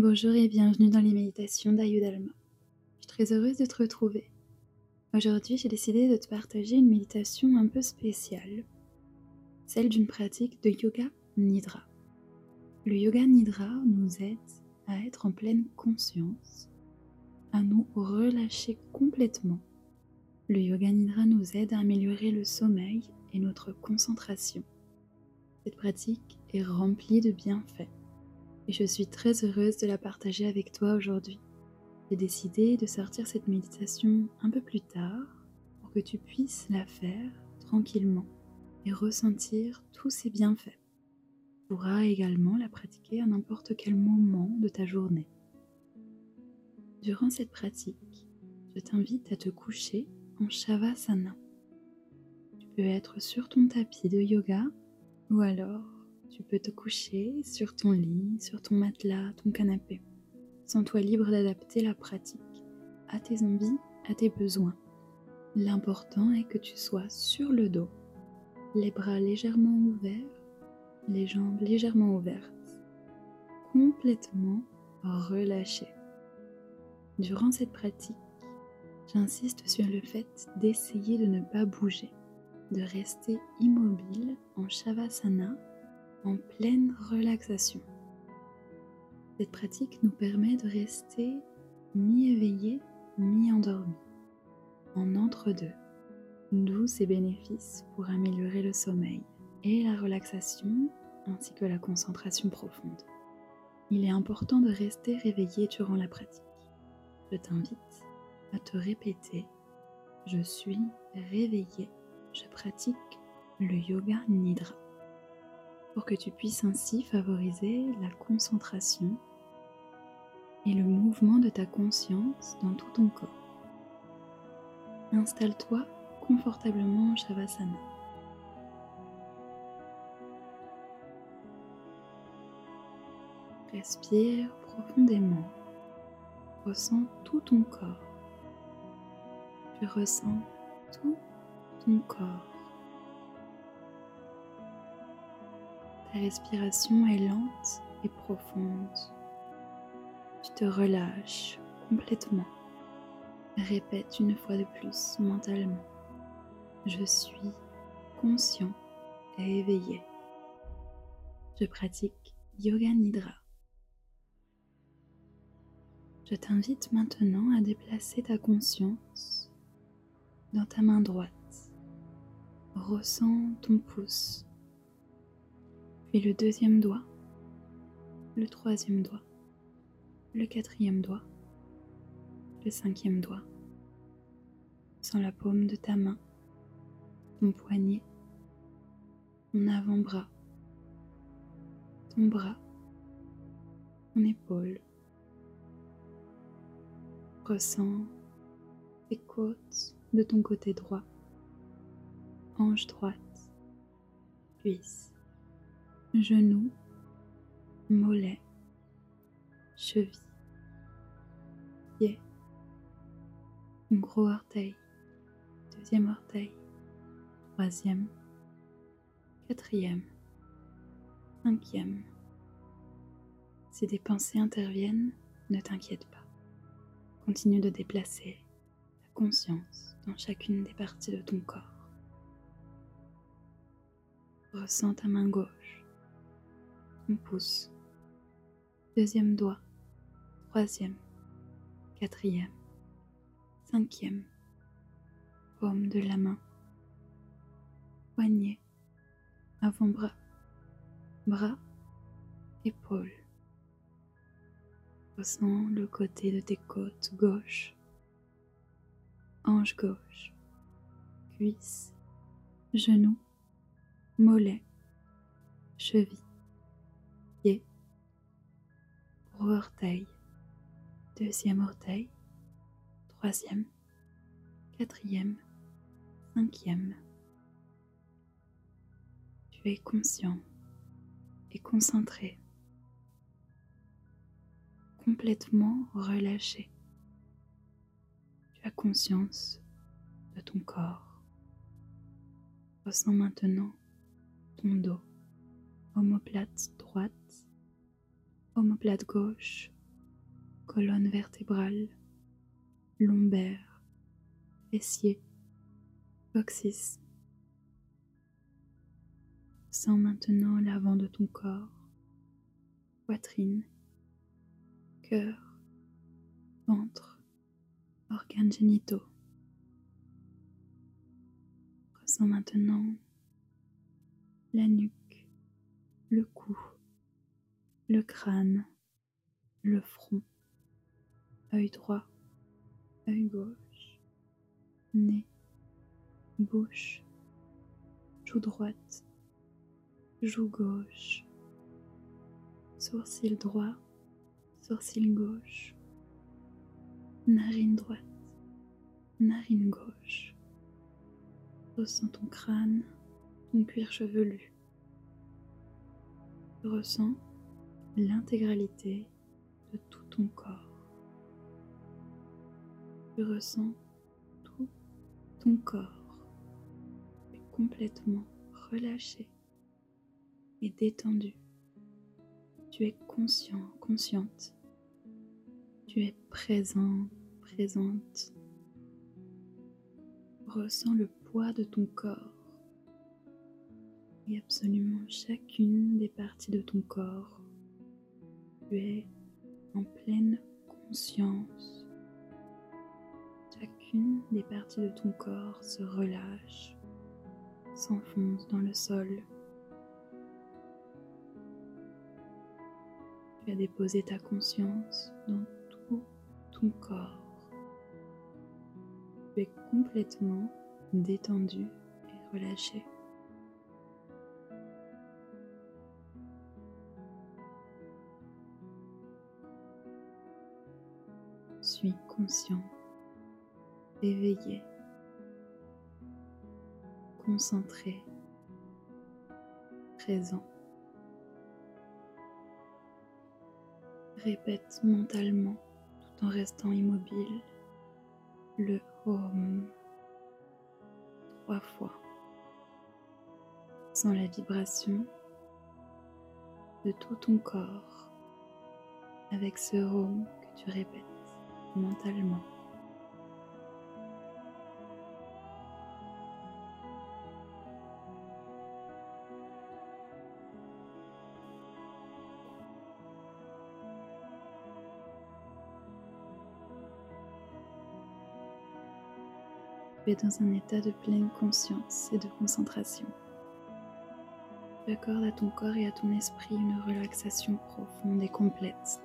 Bonjour et bienvenue dans les méditations d'Ayudalma. Je suis très heureuse de te retrouver. Aujourd'hui, j'ai décidé de te partager une méditation un peu spéciale, celle d'une pratique de yoga nidra. Le yoga nidra nous aide à être en pleine conscience, à nous relâcher complètement. Le yoga nidra nous aide à améliorer le sommeil et notre concentration. Cette pratique est remplie de bienfaits et je suis très heureuse de la partager avec toi aujourd'hui. J'ai décidé de sortir cette méditation un peu plus tard pour que tu puisses la faire tranquillement et ressentir tous ses bienfaits. Tu pourras également la pratiquer à n'importe quel moment de ta journée. Durant cette pratique, je t'invite à te coucher en Shavasana. Tu peux être sur ton tapis de yoga ou alors tu peux te coucher sur ton lit, sur ton matelas, ton canapé. Sens-toi libre d'adapter la pratique à tes envies, à tes besoins. L'important est que tu sois sur le dos, les bras légèrement ouverts, les jambes légèrement ouvertes, complètement relâchées. Durant cette pratique, j'insiste sur le fait d'essayer de ne pas bouger, de rester immobile en Shavasana en pleine relaxation. Cette pratique nous permet de rester mi-éveillé, mi-endormi, en entre-deux, d'où ses bénéfices pour améliorer le sommeil et la relaxation ainsi que la concentration profonde. Il est important de rester réveillé durant la pratique. Je t'invite à te répéter Je suis réveillé, je pratique le yoga nidra pour que tu puisses ainsi favoriser la concentration et le mouvement de ta conscience dans tout ton corps. Installe-toi confortablement en Shavasana. Respire profondément. Ressens tout ton corps. Tu ressens tout ton corps. Ta respiration est lente et profonde. Tu te relâches complètement. Répète une fois de plus mentalement. Je suis conscient et éveillé. Je pratique Yoga Nidra. Je t'invite maintenant à déplacer ta conscience dans ta main droite. Ressens ton pouce puis le deuxième doigt, le troisième doigt, le quatrième doigt, le cinquième doigt, sans la paume de ta main, ton poignet, ton avant-bras, ton bras, ton épaule. Ressens tes côtes de ton côté droit, hanche droite, cuisse genou, mollet, cheville, pied, gros orteil, deuxième orteil, troisième, quatrième, cinquième. Si des pensées interviennent, ne t'inquiète pas. Continue de déplacer ta conscience dans chacune des parties de ton corps. Ressens ta main gauche pouce, deuxième doigt, troisième, quatrième, cinquième, paume de la main, poignet, avant-bras, bras, épaule. Ressens le côté de tes côtes gauche, hanche gauche, cuisse, genou, mollet, cheville orteil, deuxième orteil, troisième, quatrième, cinquième. Tu es conscient et concentré, complètement relâché. Tu as conscience de ton corps. Ressens maintenant ton dos, omoplate droite omoplate gauche, colonne vertébrale, lombaire, fessier, coccyx. Sens maintenant l'avant de ton corps, poitrine, cœur, ventre, organes génitaux. Ressens maintenant la nuque, le cou, le crâne, le front, œil droit, œil gauche, nez, bouche, joue droite, joue gauche, sourcil droit, sourcil gauche, narine droite, narine gauche. Ressens ton crâne, ton cuir chevelu. Ressens l'intégralité de tout ton corps. Tu ressens tout ton corps est complètement relâché et détendu. Tu es conscient, consciente. Tu es présent, présente. Ressens le poids de ton corps et absolument chacune des parties de ton corps. Tu es en pleine conscience. Chacune des parties de ton corps se relâche, s'enfonce dans le sol. Tu as déposé ta conscience dans tout ton corps. Tu es complètement détendu et relâché. Conscient, éveillé, concentré, présent. Répète mentalement tout en restant immobile le home trois fois. Sans la vibration de tout ton corps avec ce home que tu répètes mentalement. Tu es dans un état de pleine conscience et de concentration. Tu accordes à ton corps et à ton esprit une relaxation profonde et complète.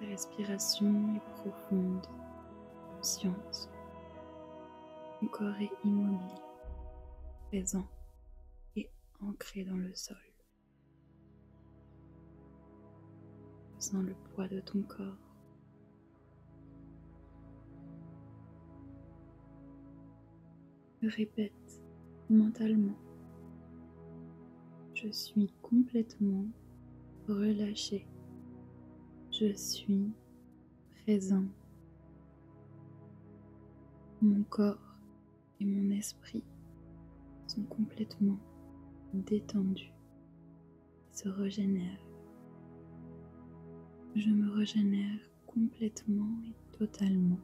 Respiration est profonde, consciente. Ton corps est immobile, présent et ancré dans le sol. Sens le poids de ton corps. Répète mentalement. Je suis complètement relâché je suis présent. Mon corps et mon esprit sont complètement détendus et se régénèrent. Je me régénère complètement et totalement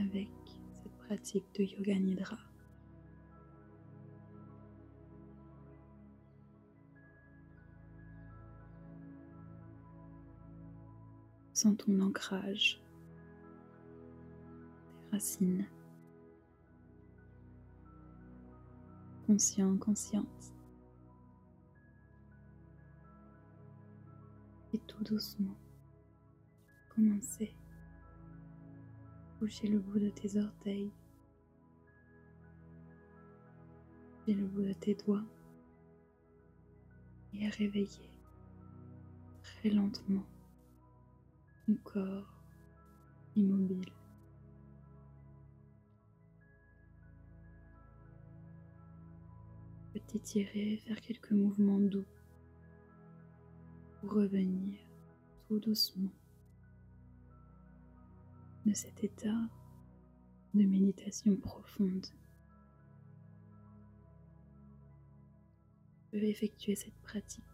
avec cette pratique de yoga nidra. Sens ton ancrage, tes racines. Conscient, consciente. Et tout doucement, commencer à bouger le bout de tes orteils, le bout de tes doigts et à réveiller très lentement corps immobile. Petit t'étirer, faire quelques mouvements doux pour revenir tout doucement de cet état de méditation profonde. Tu peux effectuer cette pratique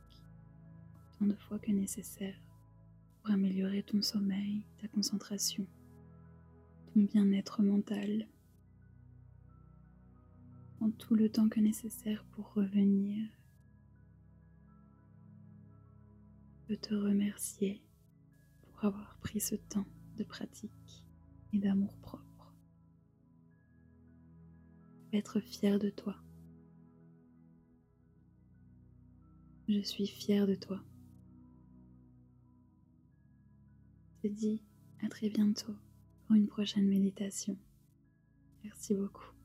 autant de fois que nécessaire pour améliorer ton sommeil, ta concentration, ton bien-être mental. Prends tout le temps que nécessaire pour revenir. Je te remercier pour avoir pris ce temps de pratique et d'amour propre. Être fier de toi. Je suis fière de toi. À très bientôt pour une prochaine méditation. Merci beaucoup.